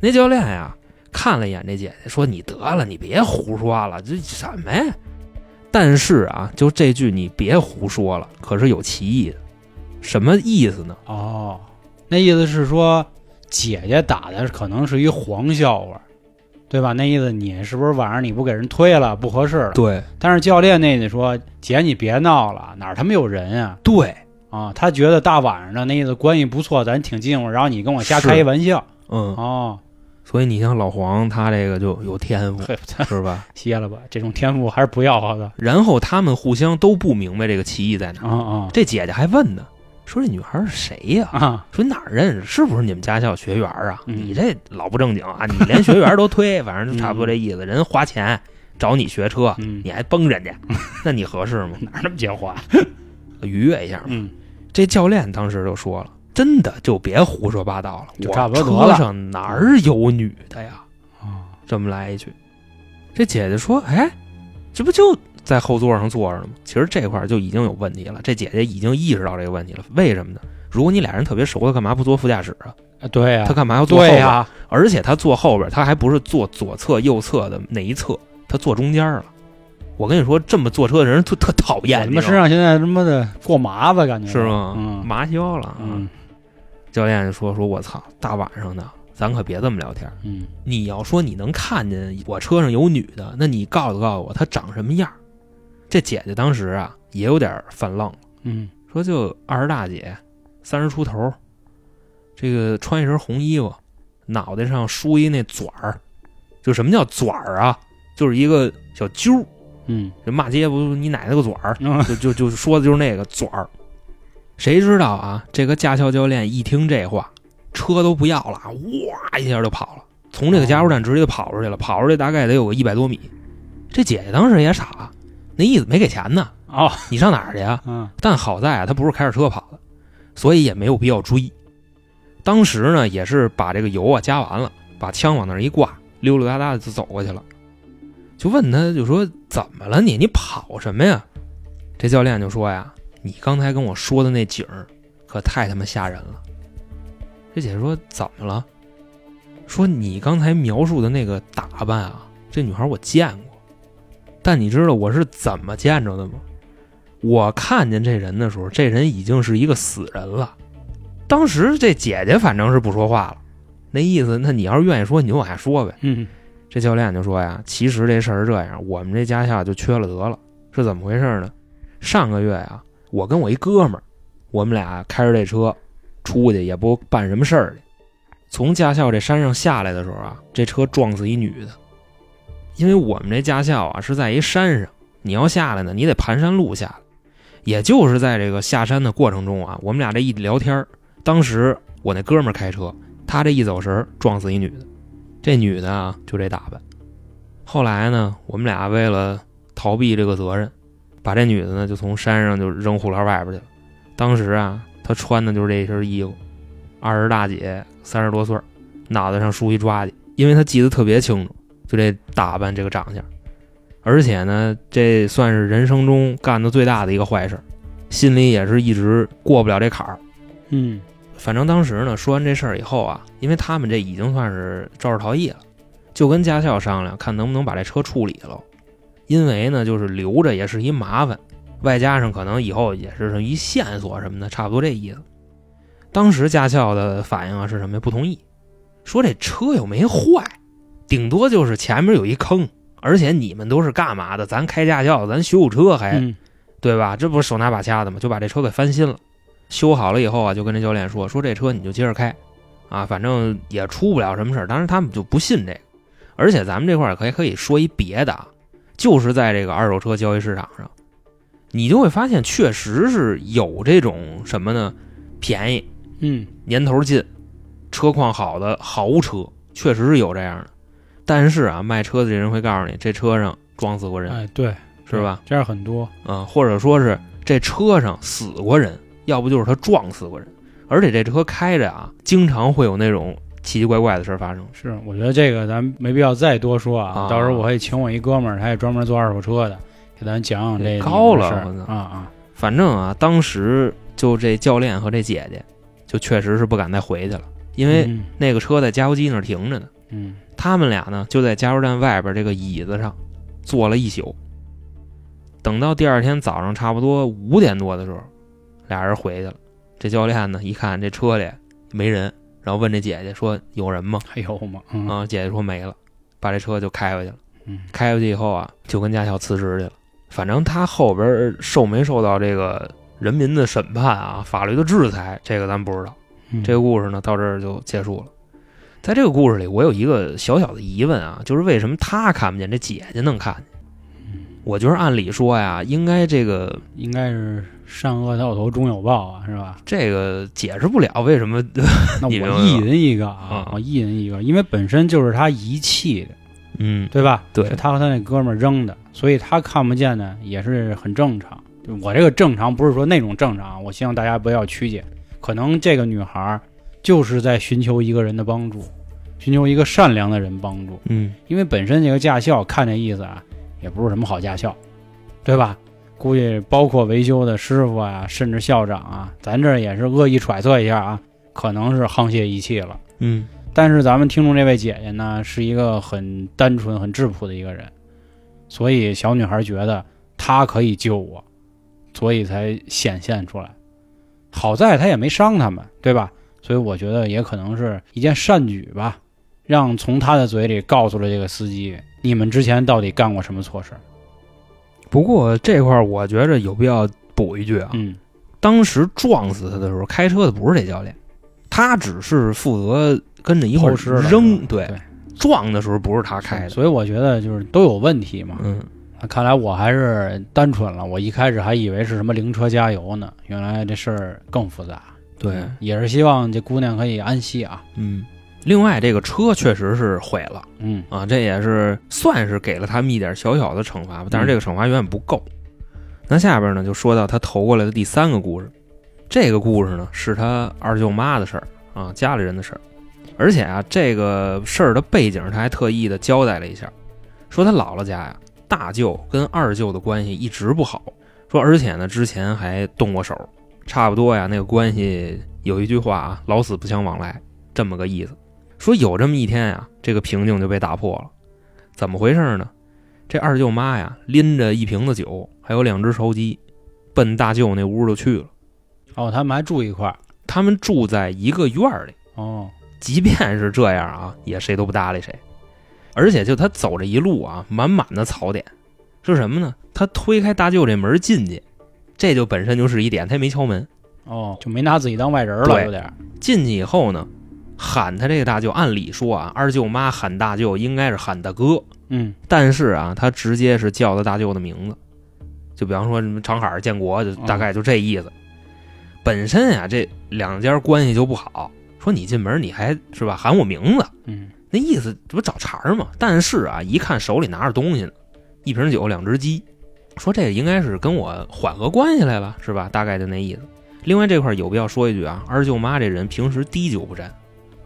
那教练呀看了一眼这姐姐，说：“你得了，你别胡说了，这什么呀？”但是啊，就这句你别胡说了，可是有歧义的。什么意思呢？哦，那意思是说姐姐打的可能是一黄笑话，对吧？那意思你是不是晚上你不给人推了，不合适了？对但是教练那得说姐你别闹了，哪儿他妈有人啊？对，啊，他觉得大晚上的那意思关系不错，咱挺近乎，然后你跟我瞎开一玩笑嗯，哦，所以你像老黄，他这个就有天赋，是吧？歇了吧，这种天赋还是不要好的。然后他们互相都不明白这个歧义在哪儿。啊啊这姐姐还问呢，说这女孩是谁呀、啊！说你哪儿认识？是不是你们驾校学员啊？嗯你这老不正经啊！你连学员都推，反正就差不多这意思。人花钱找你学车，嗯，你还崩人家，那你合适吗？哪那么结花？愉悦一下嘛。嗯，这教练当时就说了：“真的就别胡说八道了，就我差不多得了车上哪儿有女的呀？”啊，这么来一句，这姐姐说：“哎，这不就在后座上坐着呢吗？其实这块儿就已经有问题了。这姐姐已经意识到这个问题了。为什么呢？如果你俩人特别熟，她干嘛不坐副驾驶啊？啊对呀，她干嘛要坐后边？对呀，而且她坐后边，她还不是坐左侧、右侧的那一侧，她坐中间了。我跟你说，这么坐车的人特特讨厌，他妈身上现在他妈的过麻子，感觉是吗？嗯麻消了。嗯教练就说：“说我操，大晚上的，咱可别这么聊天。嗯，你要说你能看见我车上有女的，那你告诉告诉我她长什么样儿？这姐姐当时啊也有点犯愣，嗯说就二十大姐，三十出头，这个穿一身红衣服，脑袋上梳一那卷儿，就什么叫卷儿啊？就是一个小揪儿，嗯这骂街不是你奶奶个卷儿，嗯就就就说的就是那个卷儿。谁知道啊？这个驾校教练一听这话，车都不要了，哇一下就跑了，从这个加油站直接就跑出去了，跑出去大概得有个一百多米。这姐姐当时也傻，那意思没给钱呢，哦你上哪儿去呀？嗯但好在啊，他不是开着车跑的，所以也没有必要追。当时呢，也是把这个油啊加完了，把枪往那儿一挂，溜溜达达的就走过去了。就问他，就说怎么了你？你跑什么呀？这教练就说呀，你刚才跟我说的那景儿，可太他妈吓人了。这姐姐说怎么了？说你刚才描述的那个打扮啊，这女孩我见过，但你知道我是怎么见着的吗？我看见这人的时候，这人已经是一个死人了。当时这姐姐反正是不说话了，那意思，那你要是愿意说，你就往下说呗。嗯这教练就说呀，其实这事儿是这样，我们这驾校就缺了德了，是怎么回事呢？上个月呀，我跟我一哥们儿，我们俩开着这车出去，也不办什么事儿去，从驾校这山上下来的时候啊，这车撞死一女的。因为我们这驾校啊是在一山上，你要下来呢，你得盘山路下。也就是在这个下山的过程中啊，我们俩这一聊天当时我那哥们儿开车，他这一走神撞死一女的。这女的啊，就这打扮。后来呢，我们俩为了逃避这个责任，把这女的呢就从山上就扔护栏外边去了。当时啊，她穿的就是这身衣服，二十大姐，三十多岁，脑袋上梳一抓髻，因为她记得特别清楚，就这打扮，这个长相。而且呢，这算是人生中干的最大的一个坏事，心里也是一直过不了这坎儿。嗯反正当时呢，说完这事儿以后啊，因为他们这已经算是肇事逃逸了，就跟驾校商量，看能不能把这车处理了。因为呢，就是留着也是一麻烦，外加上可能以后也是一线索什么的，差不多这意思。当时驾校的反应啊是什么呀？不同意，说这车又没坏，顶多就是前面有一坑，而且你们都是干嘛的？咱开驾校，咱修车还、嗯对吧？这不是手拿把掐的吗？就把这车给翻新了，修好了以后啊，就跟这教练说，说这车你就接着开，啊，反正也出不了什么事儿。当然他们就不信这个，而且咱们这块儿可以可以说一别的啊，就是在这个二手车交易市场上，你就会发现确实是有这种什么呢？便宜、嗯年头近、车况好的豪车，确实是有这样的。但是啊，卖车的这人会告诉你，这车上撞死过人，哎对，是吧？这样很多。啊，或者说是这车上死过人，要不就是他撞死过人，而且这车开着啊，经常会有那种奇奇怪怪的事儿发生。是，我觉得这个咱没必要再多说啊。啊到时候我可以请我一哥们儿，他也专门做二手车的，给咱讲讲这高儿啊啊。反正啊，当时就这教练和这姐姐，就确实是不敢再回去了，因为嗯那个车在加油机那儿停着呢。嗯他们俩呢就在加油站外边这个椅子上坐了一宿。等到第二天早上差不多五点多的时候，俩人回去了。这教练呢一看这车里没人，然后问这姐姐说有人吗？还有吗？嗯啊，姐姐说没了，把这车就开回去了。嗯开回去以后啊，就跟驾校辞职去了。反正他后边受没受到这个人民的审判啊，法律的制裁，这个咱不知道。嗯这个故事呢到这儿就结束了。在这个故事里，我有一个小小的疑问啊，就是为什么他看不见，这姐姐能看见？嗯我觉得按理说呀，应该这个应该是善恶到头终有报啊，是吧？这个解释不了为什么。那我意淫一个啊啊，我意淫一个，因为本身就是他遗弃的，嗯，对吧？对是他和他那哥们儿扔的，所以他看不见呢，也是很正常。我这个正常不是说那种正常，我希望大家不要曲解。可能这个女孩就是在寻求一个人的帮助，寻求一个善良的人帮助。嗯因为本身这个驾校看这意思啊，也不是什么好驾校，对吧？估计包括维修的师傅啊，甚至校长啊，咱这也是恶意揣测一下啊，可能是沆瀣一气了。嗯但是咱们听众这位姐姐呢，是一个很单纯、很质朴的一个人，所以小女孩觉得她可以救我，所以才显现出来。好在她也没伤他们，对吧？所以我觉得也可能是一件善举吧，让从她的嘴里告诉了这个司机，你们之前到底干过什么错事儿。不过这块儿我觉着有必要补一句啊，嗯当时撞死他的时候，开车的不是这教练，他只是负责跟着一块儿扔。对，对撞的时候不是他开的。所以我觉得就是都有问题嘛。嗯，看来我还是单纯了，我一开始还以为是什么灵车加油呢，原来这事儿更复杂。对，嗯也是希望这姑娘可以安息啊。嗯。另外，这个车确实是毁了嗯。啊，这也是算是给了他们一点小小的惩罚吧，但是这个惩罚远远不够。那下边呢，就说到他投过来的第三个故事，这个故事呢是他二舅妈的事儿啊，家里人的事儿，而且啊，这个事儿的背景他还特意的交代了一下，说他姥姥家呀，大舅跟二舅的关系一直不好，说而且呢之前还动过手，差不多呀，那个关系有一句话啊，老死不相往来，这么个意思。说有这么一天呀，这个平静就被打破了，怎么回事呢？这二舅妈呀，拎着一瓶子酒，还有两只烧鸡，奔大舅那屋就去了。哦，他们还住一块儿。他们住在一个院儿里，哦，即便是这样啊，也谁都不搭理谁。而且就他走这一路啊，满满的槽点，是什么呢？他推开大舅这门进去，这就本身就是一点，他也没敲门。哦，就没拿自己当外人了，有点。进去以后呢，喊他这个大舅，按理说啊，二舅妈喊大舅应该是喊大哥，嗯但是啊，他直接是叫他大舅的名字，就比方说什么长海、建国，就大概就这意思。本身啊，这两家关系就不好，说你进门你还是吧喊我名字，嗯那意思这不找茬儿吗？但是啊，一看手里拿着东西呢，一瓶酒，两只鸡，说这个应该是跟我缓和关系来了，是吧？大概就那意思。另外这块有必要说一句啊，二舅妈这人平时滴酒不沾，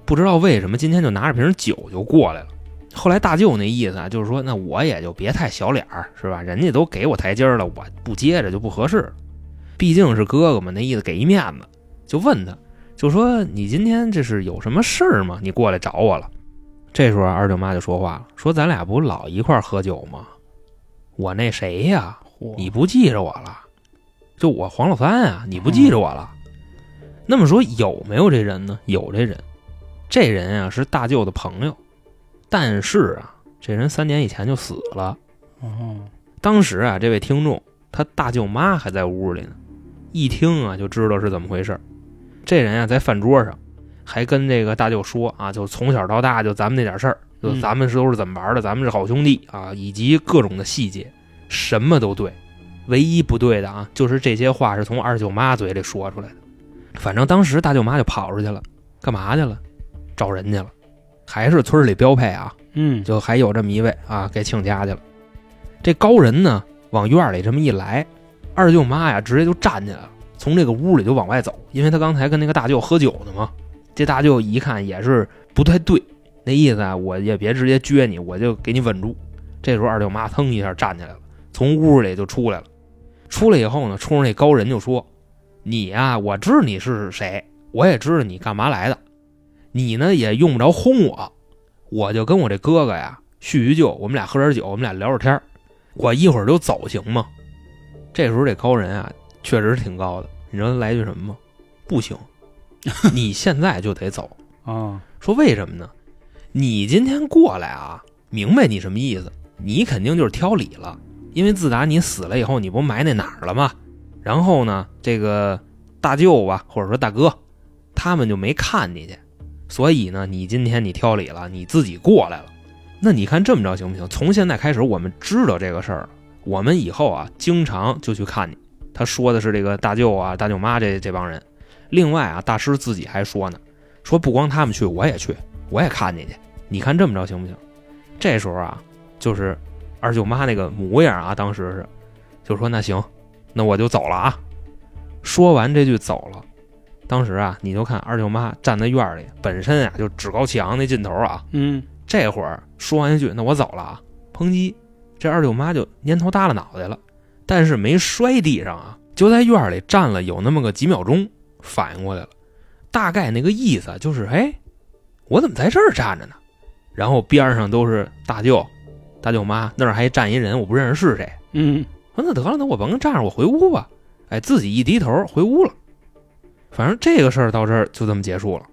不知道为什么今天就拿着瓶酒就过来了。后来大舅那意思啊，就是说那我也就别太小脸儿，是吧？人家都给我台阶儿了，我不接着就不合适。毕竟是哥哥嘛，那意思给一面子，就问他，就说你今天这是有什么事儿吗？你过来找我了。这时候二舅妈就说话了，说咱俩不老一块儿喝酒吗？我那谁呀，嚯你不记着我了？就我黄老三啊，你不记着我了？那么说有没有这人呢？有这人，这人啊是大舅的朋友，但是啊，这人三年以前就死了。哦，当时啊，这位听众他大舅妈还在屋里呢，一听啊就知道是怎么回事儿。这人啊在饭桌上还跟这个大舅说啊，就从小到大就咱们那点事儿，就嗯咱们是都是怎么玩的，咱们是好兄弟啊，以及各种的细节，什么都对。唯一不对的啊，就是这些话是从二舅妈嘴里说出来的。反正当时大舅妈就跑出去了，干嘛去了？找人去了，还是村里标配啊，嗯，就还有这么一位啊，给请家去了。这高人呢，往院里这么一来，二舅妈呀，直接就站起来了，从这个屋里就往外走，因为他刚才跟那个大舅喝酒呢嘛。这大舅一看也是不太对，那意思啊，我也别直接撅你，我就给你稳住。这时候二舅妈腾一下站起来了，从屋里就出来了。出来以后呢，冲着那高人就说：“你呀、我知道你是谁，我也知道你干嘛来的，你呢也用不着轰我，我就跟我这哥哥呀叙叙旧，我们俩喝点酒，我们俩聊会儿天儿我一会儿就走，行吗？这时候这高人啊，确实挺高的。你知道他来句什么吗？不行，你现在就得走。啊，说为什么呢？你今天过来啊，明白你什么意思？你肯定就是挑理了，因为自打你死了以后，你不埋那哪儿了吗？然后呢，这个大舅吧，或者说大哥，他们就没看你去，所以呢，你今天你挑理了，你自己过来了。那你看这么着行不行？从现在开始，我们知道这个事儿，我们以后啊，经常就去看你。他说的是这个大舅啊、大舅妈这这帮人。另外啊，大师自己还说呢，说不光他们去，我也去，我也看你去。你看这么着行不行？这时候啊，就是二舅妈那个模样啊，当时是就说那行，那我就走了啊。说完这句走了，当时啊，你就看二舅妈站在院里，本身啊就趾高气昂那劲头啊，嗯，这会儿说完一句“那我走了啊”，砰叽，这二舅妈就蔫头耷拉脑袋了，但是没摔地上啊，就在院里站了有那么个几秒钟，反应过来了，大概那个意思就是，哎，我怎么在这儿站着呢？然后边上都是大舅、大舅妈，那儿还站一人，我不认识是谁。嗯，说那得了，那我甭站着，我回屋吧。哎，自己一低头回屋了。反正这个事儿到这儿就这么结束了。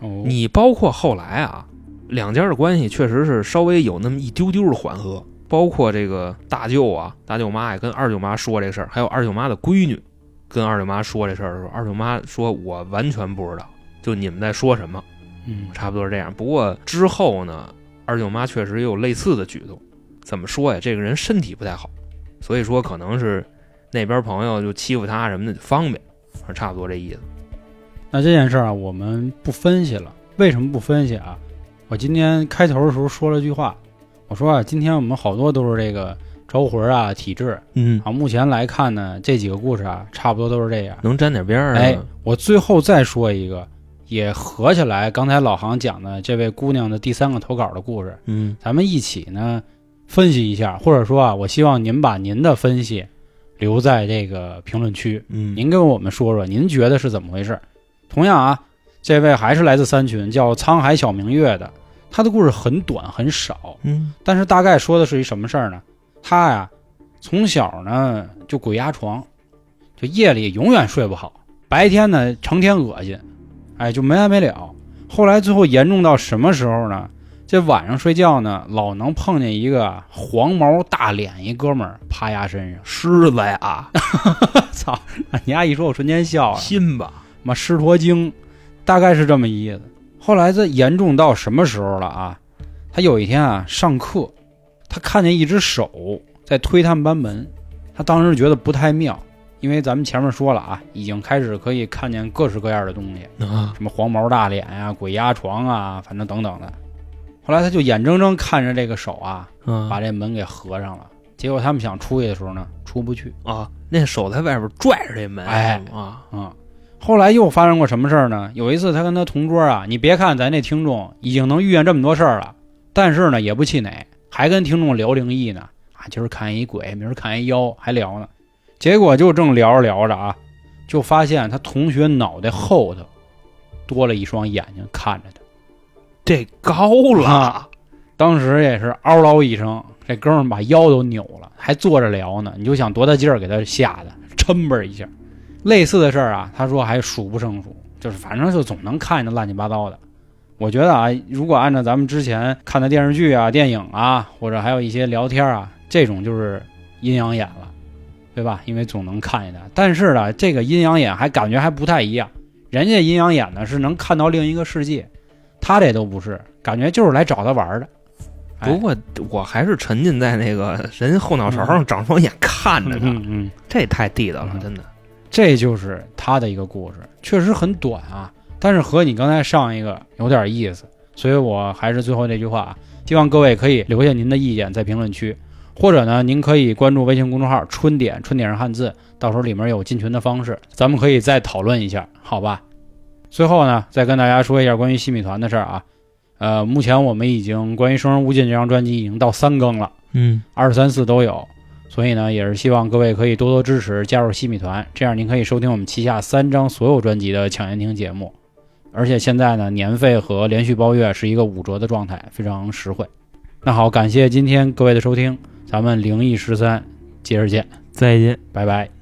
哦，你包括后来啊，两家的关系确实是稍微有那么一丢丢的缓和，包括这个大舅啊、大舅妈也跟二舅妈说这事儿，还有二舅妈的闺女跟二舅妈说这事儿的时候，二舅妈说：“我完全不知道，就你们在说什么。”嗯，差不多是这样。不过之后呢，二舅妈确实也有类似的举动。怎么说呀？这个人身体不太好，所以说可能是那边朋友就欺负他什么的就方便，反正差不多这意思。那这件事儿啊，我们不分析了。为什么不分析啊？我今天开头的时候说了句话，我说啊，今天我们好多都是这个招魂啊、体质嗯，啊。目前来看呢，这几个故事啊，差不多都是这样。能沾点边儿啊。哎，我最后再说一个，也合起来刚才老航讲的这位姑娘的第三个投稿的故事，嗯咱们一起呢分析一下，或者说啊，我希望您把您的分析留在这个评论区，嗯，您跟我们说说您觉得是怎么回事。同样啊，这位还是来自三群，叫沧海小明月的，他的故事很短很少，嗯但是大概说的是一什么事儿呢？他呀，从小呢就鬼压床，就夜里永远睡不好，白天呢成天恶心，哎，就没完没了。后来最后严重到什么时候呢？这晚上睡觉呢，老能碰见一个黄毛大脸一哥们儿趴压身上。狮子呀，操！你丫一说，我瞬间笑了。心吧。妈狮驼精，大概是这么意思。后来这严重到什么时候了啊？他有一天啊上课，他看见一只手在推他们班门，他当时觉得不太妙，因为咱们前面说了啊，已经开始可以看见各式各样的东西，啊，什么黄毛大脸呀、鬼压床啊，反正等等的。后来他就眼睁睁看着这个手啊啊把这门给合上了，结果他们想出去的时候呢，出不去。啊，那手在外边拽着这门，哎啊，啊、后来又发生过什么事儿呢？有一次他跟他同桌啊，你别看咱这听众已经能遇见这么多事儿了，但是呢也不气馁，还跟听众聊灵异呢。啊，今儿看一鬼，明儿看一妖，还聊呢。结果就正聊着聊着啊，就发现他同学脑袋后头多了一双眼睛看着他。这高了啊，当时也是嗷唠一声，这哥们儿把腰都扭了，还坐着聊呢。你就想多大劲儿给他吓的，抻巴一下。类似的事儿啊，他说还数不胜数，就是反正就总能看见乱七八糟的。我觉得啊，如果按照咱们之前看的电视剧啊、电影啊，或者还有一些聊天啊，这种就是阴阳眼了，对吧？因为总能看见他。但是呢，这个阴阳眼还感觉还不太一样，人家阴阳眼呢是能看到另一个世界，他这都不是，感觉就是来找他玩儿的。哎不过我还是沉浸在那个人后脑勺上长双眼看着他，嗯嗯，这太地道了，嗯真的。这就是他的一个故事，确实很短啊，但是和你刚才上一个有点意思，所以我还是最后这句话啊，希望各位可以留下您的意见在评论区，或者呢，您可以关注微信公众号“春点”，春点是汉字，到时候里面有进群的方式，咱们可以再讨论一下，好吧？最后呢，再跟大家说一下关于西米团的事儿啊，呃，目前我们已经关于《生人勿近》这张专辑已经到三更了。嗯，二三四都有，所以呢，也是希望各位可以多多支持，加入西米团，这样您可以收听我们旗下三张所有专辑的抢先听节目，而且现在呢，年费和连续包月是一个五折的状态，非常实惠。那好，感谢今天各位的收听，咱们灵异十三，接着见，再见。拜拜。